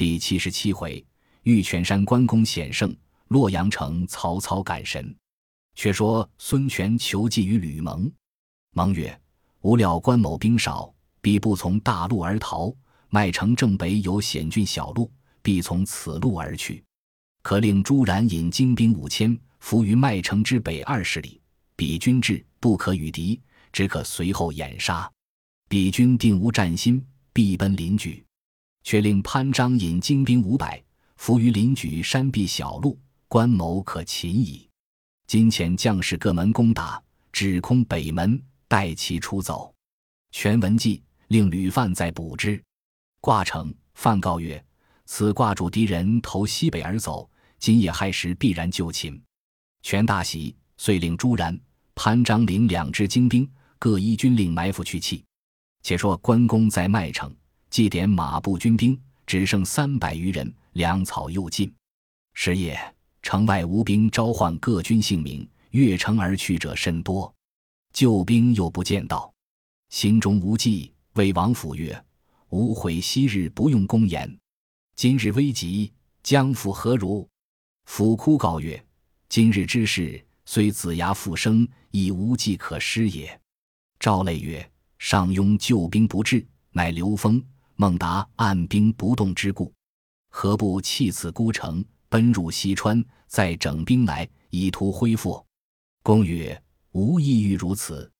第七十七回，玉泉山关公险胜，洛阳城曹操赶神。却说孙权求计于吕蒙，蒙曰：“吾料关某兵少，必不从大路而逃。麦城正北有险峻小路，必从此路而去。可令朱然引精兵五千，伏于麦城之北二十里。彼军至，不可与敌，只可随后掩杀。彼军定无战心，必奔临举。”却令潘璋引精兵五百，伏于临举山壁小路，关某可擒矣。今遣将士各门攻打，只空北门，待其出走。全文记，令吕范再补之。挂城，范告曰：“此挂主敌人投西北而走，今夜亥时必然就擒。”全大喜，遂令朱然、潘璋领两支精兵，各依军令埋伏去气。且说关公在麦城。祭典马步军兵只剩三百余人，粮草又尽。是夜，城外无兵召唤各军姓名，越城而去者甚多。救兵又不见到，心中无计，魏王府曰：“吾悔昔日不用公言，今日危急，将复何如？”府哭告曰：“今日之事，虽子牙复生，亦无计可施也。”赵累曰：“上庸救兵不至，乃刘封。”孟达按兵不动之故，何不弃此孤城，奔入西川，再整兵来，以图恢复？公曰：“无意欲如此。”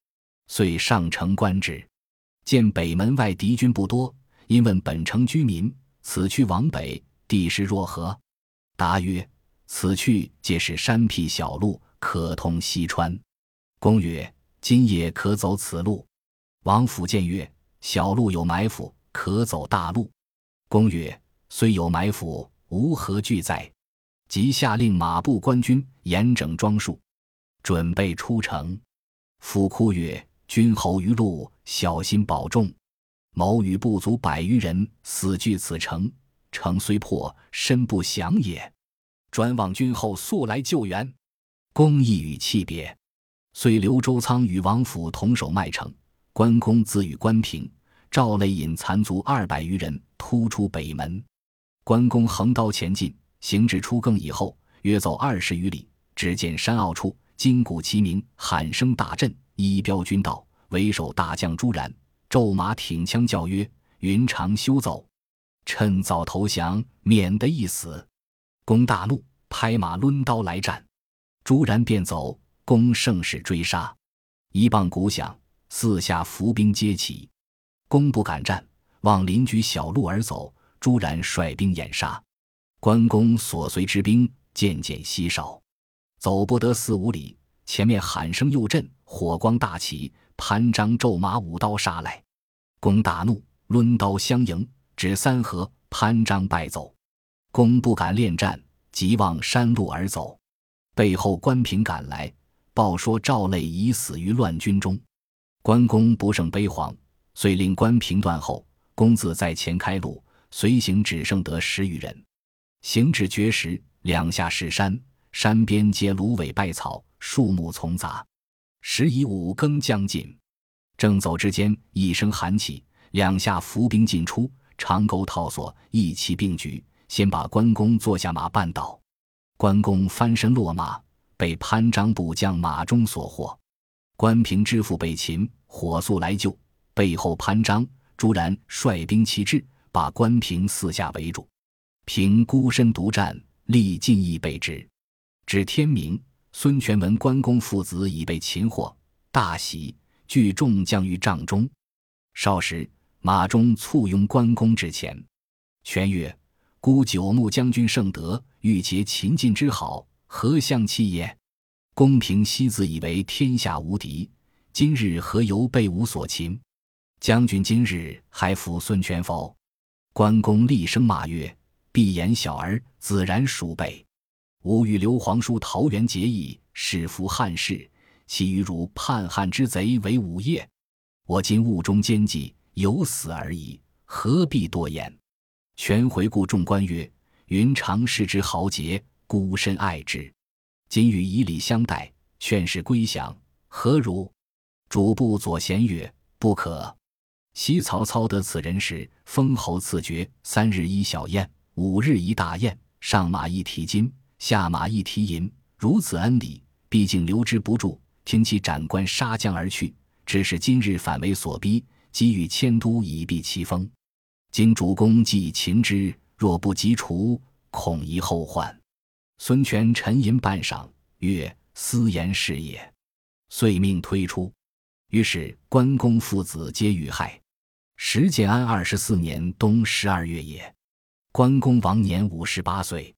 遂上城观之，见北门外敌军不多，因问本城居民：“此去往北，地势若何？”答曰：“此去皆是山僻小路，可通西川。”公曰：“今夜可走此路。”王府见曰：“小路有埋伏。”可走大路。公曰：“虽有埋伏，无何惧哉？”即下令马步官军严整装束，准备出城。府哭曰：“君侯于路，小心保重。某与部卒百余人死据此城，城虽破，身不降也。专望君后速来救援。”公亦与泣别。遂留周仓与王府同守麦城，关公自与关平。赵累引残卒二百余人突出北门，关公横刀前进，行至出更以后，约走二十余里，只见山坳处金鼓齐鸣，喊声大震，一彪军到，为首大将朱然骤马挺枪叫曰：“云长休走，趁早投降，免得一死。”公大怒，拍马抡刀来战，朱然便走，公盛势追杀，一棒鼓响，四下伏兵皆起。公不敢战，往邻居小路而走。朱然率兵掩杀，关公所随之兵渐渐稀少，走不得四五里，前面喊声又震，火光大起。潘璋骤马舞刀杀来，公大怒，抡刀相迎，只三合，潘璋败走。公不敢恋战，急往山路而走。背后关平赶来，报说赵累已死于乱军中。关公不胜悲惶。遂令关平断后，公子在前开路，随行只剩得十余人。行至绝时，两下是山，山边皆芦苇败草，树木丛杂。时已五更将近，正走之间，一声喊起，两下伏兵尽出，长钩套索，一齐并举，先把关公坐下马绊倒。关公翻身落马，被潘璋部将马中所获。关平知父被擒，火速来救。背后潘璋、朱然率兵齐至，把关平四下围住。平孤身独战，力尽亦被之。至天明，孙权闻关公父子已被擒获，大喜，聚众将于帐中。少时，马中簇拥关公至前。权曰：“孤九牧将军圣德，欲结秦晋之好，何相弃也？”公平昔自以为天下无敌，今日何由被吾所擒？将军今日还服孙权否？关公厉声骂曰：“闭眼小儿，自然鼠辈！吾与刘皇叔桃园结义，誓服汉室，岂与汝叛汉之贼为伍业？我今误中奸计，有死而已，何必多言？”权回顾众官曰：“云长视之豪杰，孤身爱之，今与以礼相待，劝使归降，何如？”主簿左贤曰：“不可。”昔曹操得此人时，封侯赐爵，三日一小宴，五日一大宴，上马一提金，下马一提银，如此恩礼，毕竟留之不住。听其斩官杀将而去，只是今日反为所逼，急欲迁都以避其锋。今主公既擒之，若不及除，恐遗后患。孙权沉吟半晌，曰：“斯言是也。”遂命推出。于是关公父子皆遇害。时建安二十四年冬十二月也。关公亡年五十八岁。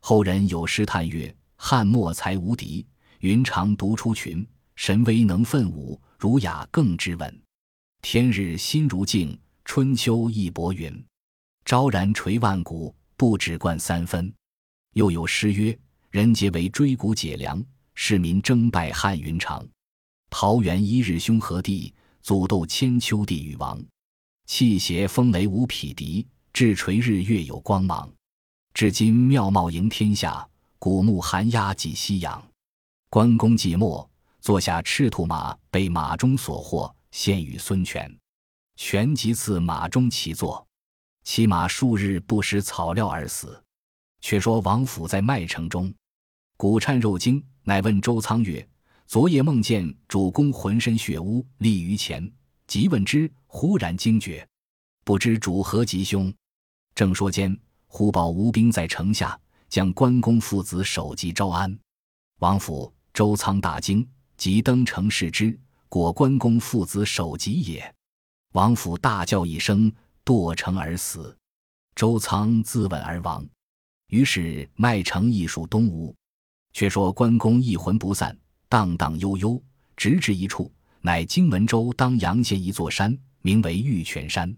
后人有诗叹曰：“汉末才无敌。”云长独出群，神威能奋武，儒雅更知稳。天日新如镜，春秋亦薄云。昭然垂万古，不止冠三分。又有诗曰：“人皆为追谷解粮，市民争拜汉云长。桃园一日兄和地，祖斗千秋地与王。气邪风雷无匹敌，至垂日月有光芒。至今庙貌迎天下，古木寒鸦几夕阳。”关公寂寞，坐下赤兔马，被马中所获，献与孙权。权即赐马中骑坐，骑马数日，不食草料而死。却说王府在麦城中，骨颤肉惊，乃问周仓曰：“昨夜梦见主公浑身血污，立于前。即问之，忽然惊觉，不知主何吉凶。”正说间，忽报吴兵在城下，将关公父子首级招安。王府。周仓大惊，即登城视之，果关公父子首级也。王府大叫一声，堕城而死。周仓自刎而亡。于是麦城亦属东吴。却说关公一魂不散，荡荡悠悠，直至一处，乃荆门州当阳县一座山，名为玉泉山。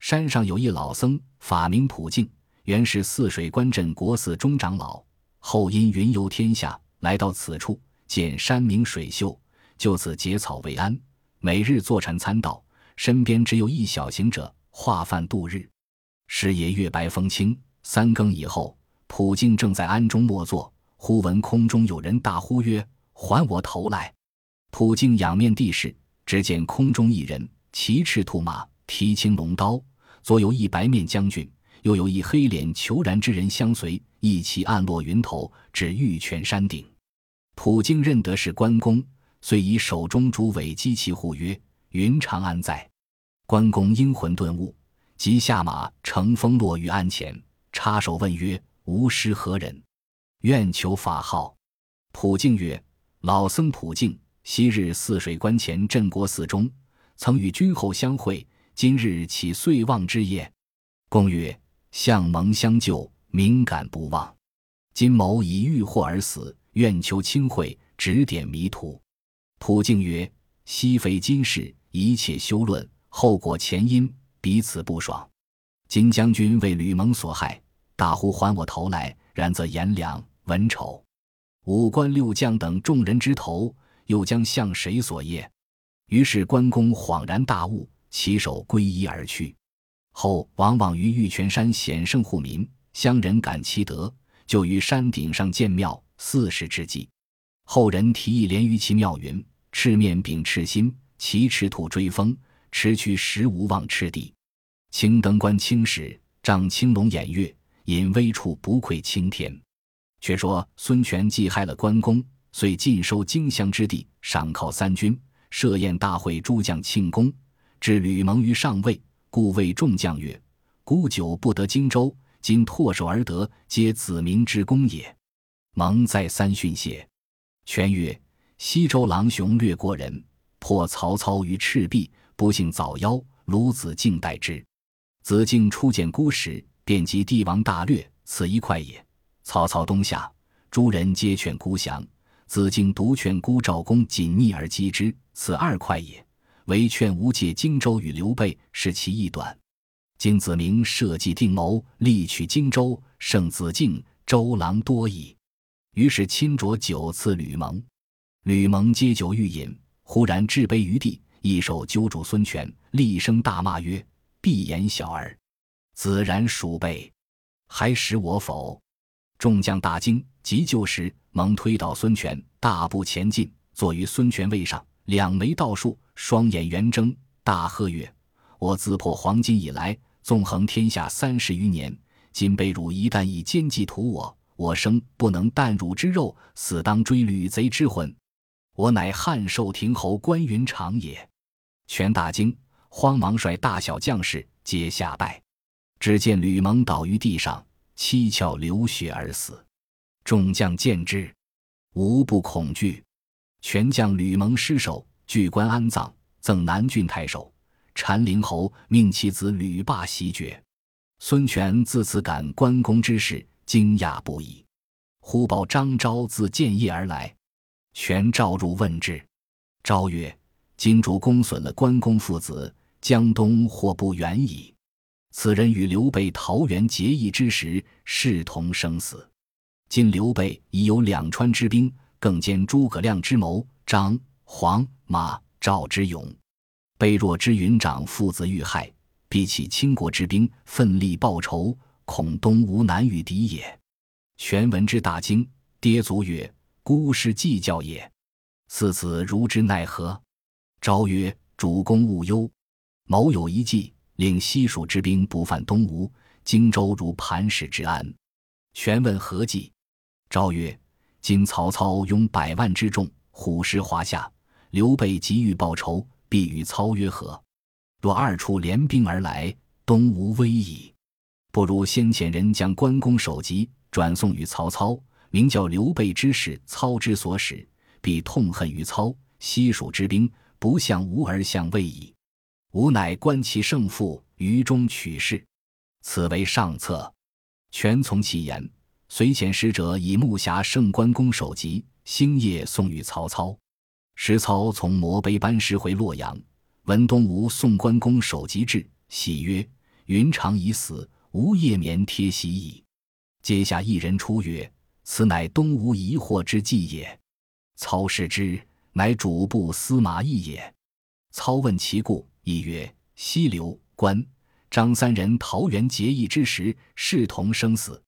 山上有一老僧，法名普净，原是泗水关镇国寺中长老，后因云游天下，来到此处。见山明水秀，就此结草为安，每日坐禅参道，身边只有一小行者化饭度日。时也月白风清，三更以后，普净正在庵中默坐，忽闻空中有人大呼曰：“还我头来！”普净仰面地视，只见空中一人骑赤兔马，提青龙刀，左有一白面将军，又有一黑脸虬髯之人相随，一齐暗落云头，至玉泉山顶。普京认得是关公，遂以手中竹尾击其护曰：“云长安在？”关公阴魂顿悟，即下马乘风落于鞍前，插手问曰：“吾师何人？愿求法号。”普净曰：“老僧普净，昔日泗水关前镇国寺中，曾与君后相会，今日岂遂忘之也？”公曰：“相蒙相救，敏感不忘。今某已遇祸而死。”愿求清慧指点迷途。普净曰：“昔非今世，一切休论，后果前因，彼此不爽。今将军为吕蒙所害，大呼还我头来，然则颜良、文丑、五官六将等众人之头，又将向谁所耶？”于是关公恍然大悟，起手皈依而去。后往往于玉泉山显圣护民，乡人感其德，就于山顶上建庙。四时之际，后人提议连于其庙云：“赤面秉赤心，骑赤兔追风，驰去时无忘赤地。青灯观青史，仗青龙偃月，隐微处不愧青天。”却说孙权既害了关公，遂尽收荆襄之地，赏犒三军，设宴大会，诸将庆功。置吕蒙于上位，故谓众将曰：“孤久不得荆州，今唾手而得，皆子民之功也。”蒙再三训谢，权曰：“西周郎雄略过人，破曹操于赤壁，不幸早夭。鲁子敬代之。子敬初见孤时，便及帝王大略，此一块也。曹操东下，诸人皆劝孤降，子敬独劝孤赵公谨逆而击之，此二块也。唯劝吴借荆州与刘备，是其一短。今子明设计定谋，力取荆州，胜子敬、周郎多矣。”于是亲酌酒赐吕蒙，吕蒙接酒欲饮，忽然置杯于地，一手揪住孙权，厉声大骂曰：“闭眼小儿，子然鼠辈，还识我否？”众将大惊，急救时，蒙推倒孙权，大步前进，坐于孙权位上，两眉倒竖，双眼圆睁，大喝曰：“我自破黄巾以来，纵横天下三十余年，今被汝一旦以奸计屠我，我生不能啖汝之肉，死当追吕贼之魂。我乃汉寿亭侯关云长也。权大惊，慌忙率大小将士皆下拜。只见吕蒙倒于地上，七窍流血而死。众将见之，无不恐惧。权将吕蒙失守据关安葬，赠南郡太守。禅陵侯命其子吕霸袭爵。孙权自此感关公之事，惊讶不已。忽报张昭自建业而来，权召入问之。昭曰：“今主公损了关公父子，江东或不远矣。此人与刘备桃园结义之时，视同生死。今刘备已有两川之兵，更兼诸葛亮之谋，张、黄、马、赵之勇。备若知云长父子遇害。”必起倾国之兵，奋力报仇，恐东吴难与敌也。权闻之大惊，跌足曰：“孤师计较也。四子如之奈何？”昭曰：“主公勿忧，某有一计，令西蜀之兵不犯东吴，荆州如磐石之安。”权问何计？昭曰：“今曹操拥百万之众，虎视华夏，刘备急欲报仇，必与操约和。”若二处联兵而来，东吴危矣。不如先遣人将关公首级转送与曹操，名叫刘备之使操之所使，必痛恨于操。西蜀之兵不向吴而向魏矣。吾乃观其胜负，于中取势，此为上策。权从其言，随遣使者以木匣胜关公首级，星夜送与曹操。时操从摩碑班师回洛阳。闻东吴送关公首级至，喜曰：“云长已死，无夜眠贴席矣。”阶下一人出曰：“此乃东吴疑惑之计也。”操视之，乃主簿司马懿也。操问其故，亦曰：“西刘、关、张三人桃园结义之时，视同生死。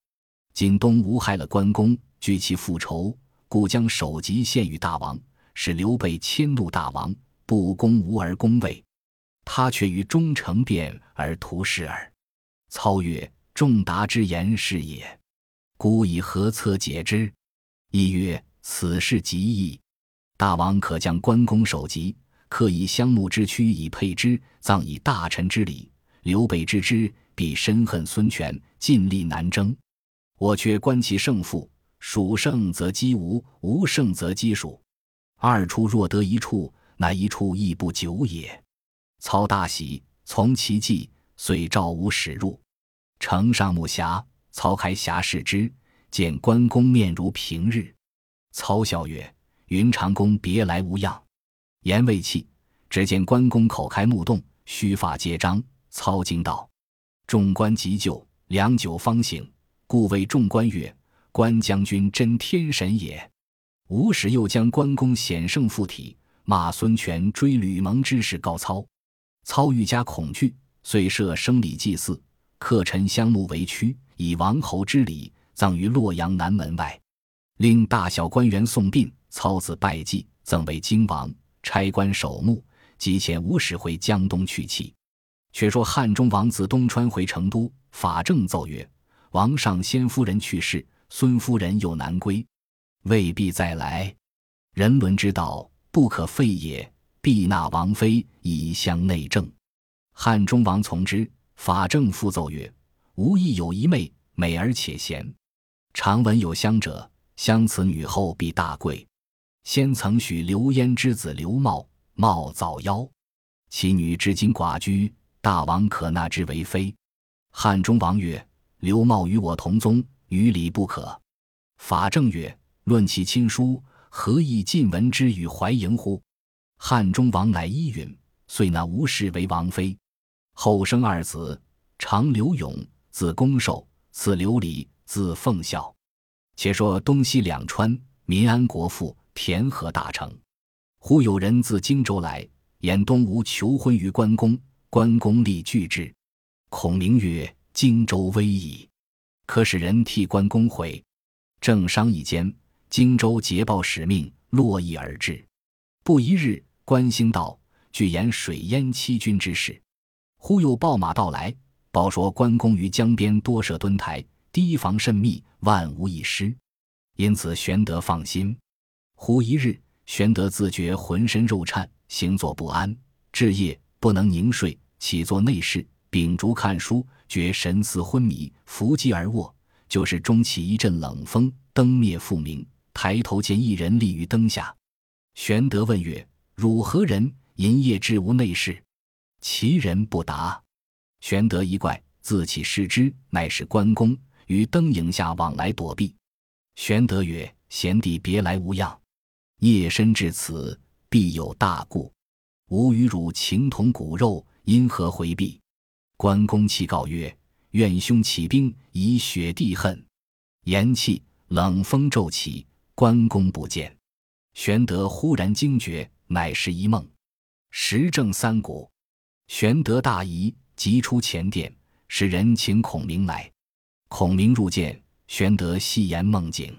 今东吴害了关公，据其复仇，故将首级献与大王，使刘备迁怒大王。”不攻吴而攻魏，他却于忠诚变而图事耳。操曰：“仲达之言是也，孤以何策解之？”亦曰：“此事极易，大王可将关公首级，刻以香木之躯以配之，葬以大臣之礼。刘备知之，必深恨孙权，尽力难争。我却观其胜负，蜀胜则击吴，吴胜则击蜀。二处若得一处。”乃一处亦不久也。操大喜，从其计，遂召吴使入，城上木匣。操开匣视之，见关公面如平日。操笑曰：“云长公别来无恙。”言未弃，只见关公口开目动，须发皆张。操惊道：“众官急救，良久方醒，故谓众官曰：‘关将军真天神也。’”吴使又将关公险胜附体。骂孙权追吕蒙之事告操，操愈加恐惧，遂设生礼祭祀，刻陈香木为躯，以王侯之礼葬于洛阳南门外，令大小官员送殡。操自拜祭，赠为荆王，差官守墓，即遣吴使回江东去气。却说汉中王自东川回成都，法正奏曰：“王上先夫人去世，孙夫人又难归，未必再来。人伦之道。”不可废也，必纳王妃以相内政。汉中王从之。法正复奏曰：“吾亦有一妹，美而且贤。常闻有香者，相此女后必大贵。先曾许刘焉之子刘茂，茂早夭，其女至今寡居，大王可纳之为妃。”汉中王曰：“刘茂与我同宗，于礼不可。”法正曰：“论其亲疏。”何以晋闻之与怀迎乎？汉中王乃依允，遂纳吴氏为王妃。后生二子，长刘永，字公寿；次刘礼，字奉孝。且说东西两川，民安国富，田禾大成。忽有人自荆州来，言东吴求婚于关公，关公立拒之。孔明曰：“荆州危矣，可使人替关公回。”正商议间。荆州捷报使命，络绎而至。不一日，关兴道，据言水淹七军之事。忽有报马到来，报说关公于江边多设墩台，堤防甚密，万无一失，因此玄德放心。忽一日，玄德自觉浑身肉颤，行坐不安，至夜不能宁睡，起坐内室，秉烛看书，觉神思昏迷，伏击而卧。就是中起一阵冷风，灯灭复明，抬头见一人立于灯下。玄德问曰：“汝何人？寅夜至无内室？”其人不答。玄德一怪，自起视之，乃是关公于灯影下往来躲避。玄德曰：“贤弟别来无恙，夜深至此，必有大故。吾与汝情同骨肉，因何回避？”关公泣告曰。愿兄起兵以雪地恨，言气冷风骤起，关公不见。玄德忽然惊觉，乃是一梦。时正三鼓，玄德大疑，急出前殿，使人请孔明来。孔明入见，玄德细言梦境。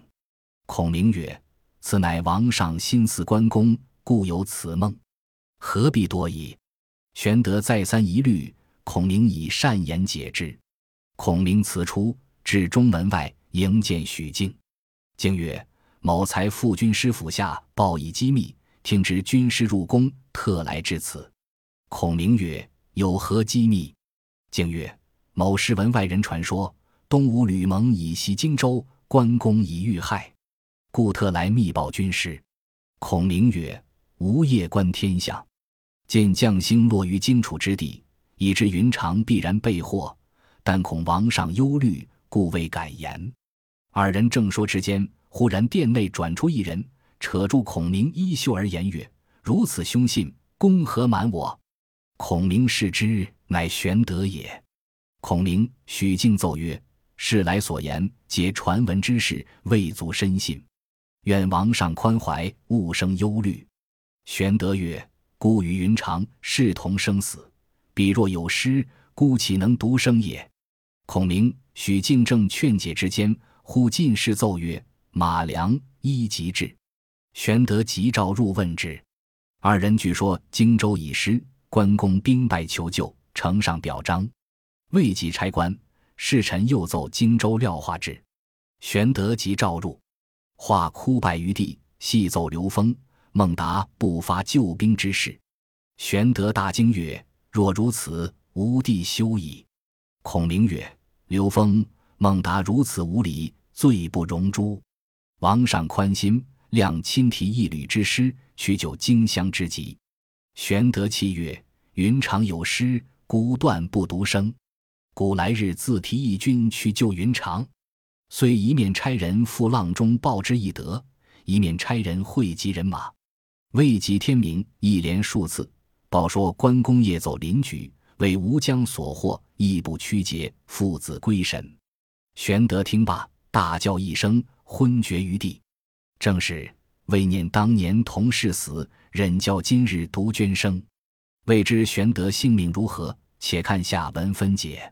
孔明曰：“此乃王上心思关公，故有此梦，何必多疑？”玄德再三疑虑，孔明以善言解之。孔明辞出，至中门外迎见许靖。靖曰：“某才赴军师府下报以机密，听知军师入宫，特来至此。”孔明曰：“有何机密？”靖曰：“某师闻外人传说，东吴吕蒙以袭荆州，关公已遇害，故特来密报军师。”孔明曰：“吾夜观天象，见将星落于荆楚之地，已知云长必然被祸。”但恐王上忧虑，故未敢言。二人正说之间，忽然殿内转出一人，扯住孔明衣袖而言曰：“如此凶信，公何瞒我？”孔明视之，乃玄德也。孔明、许敬奏曰：“事来所言，皆传闻之事，未足深信。愿王上宽怀，勿生忧虑。”玄德曰：“孤与云长视同生死，彼若有失，孤岂能独生也？”孔明、许敬正劝解之间，忽进士奏曰：“马良一即至。”玄德急召入问之。二人据说荆州已失，关公兵败求救，呈上表彰，未及差官，侍臣又奏荆州廖化至。玄德即召入，化枯败于地，细奏刘封、孟达不发救兵之事。玄德大惊曰：“若如此，吾弟休矣。”孔明曰。刘封、孟达如此无礼，罪不容诛。王上宽心，谅亲提一旅之师，去救荆襄之急。玄德泣曰：“云长有失，孤断不独生。古来日自提义军去救云长，遂一面差人赴阆中报之以德，一面差人汇集人马。未及天明，一连数次报说关公夜走临沮。”为吴江所获，亦不屈节，父子归神。玄德听罢，大叫一声，昏厥于地。正是为念当年同事死，忍教今日独捐生。未知玄德性命如何？且看下文分解。